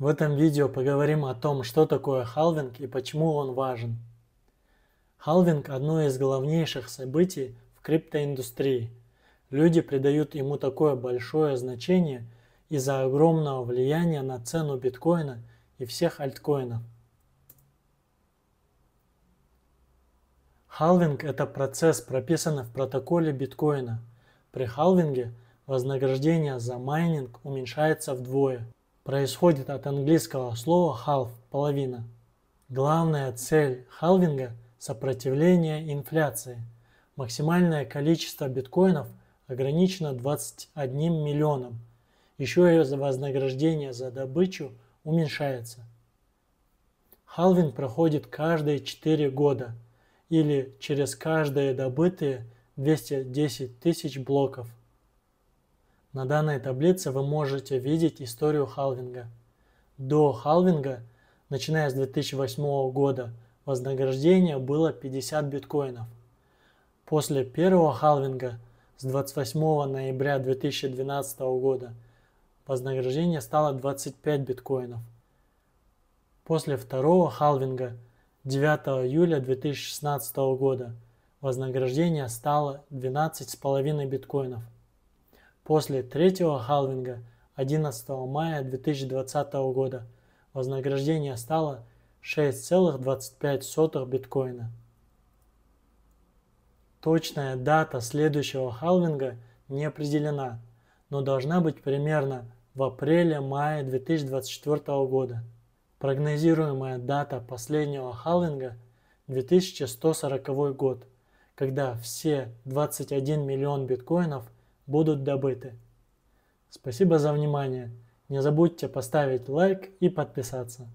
В этом видео поговорим о том, что такое халвинг и почему он важен. Халвинг – одно из главнейших событий в криптоиндустрии. Люди придают ему такое большое значение из-за огромного влияния на цену биткоина и всех альткоинов. Халвинг – это процесс, прописанный в протоколе биткоина. При халвинге вознаграждение за майнинг уменьшается вдвое. Происходит от английского слова half – половина. Главная цель халвинга – сопротивление инфляции. Максимальное количество биткоинов ограничено 21 миллионом. Еще и вознаграждение за добычу уменьшается. Халвинг проходит каждые 4 года – или через каждые добытые 210 тысяч блоков. На данной таблице вы можете видеть историю халвинга. До халвинга, начиная с 2008 года, вознаграждение было 50 биткоинов. После первого халвинга с 28 ноября 2012 года вознаграждение стало 25 биткоинов. После второго халвинга 9 июля 2016 года вознаграждение стало 12,5 биткоинов. После третьего халвинга 11 мая 2020 года вознаграждение стало 6,25 биткоина. Точная дата следующего халвинга не определена, но должна быть примерно в апреле-мае 2024 года. Прогнозируемая дата последнего халвинга – 2140 год, когда все 21 миллион биткоинов будут добыты. Спасибо за внимание. Не забудьте поставить лайк и подписаться.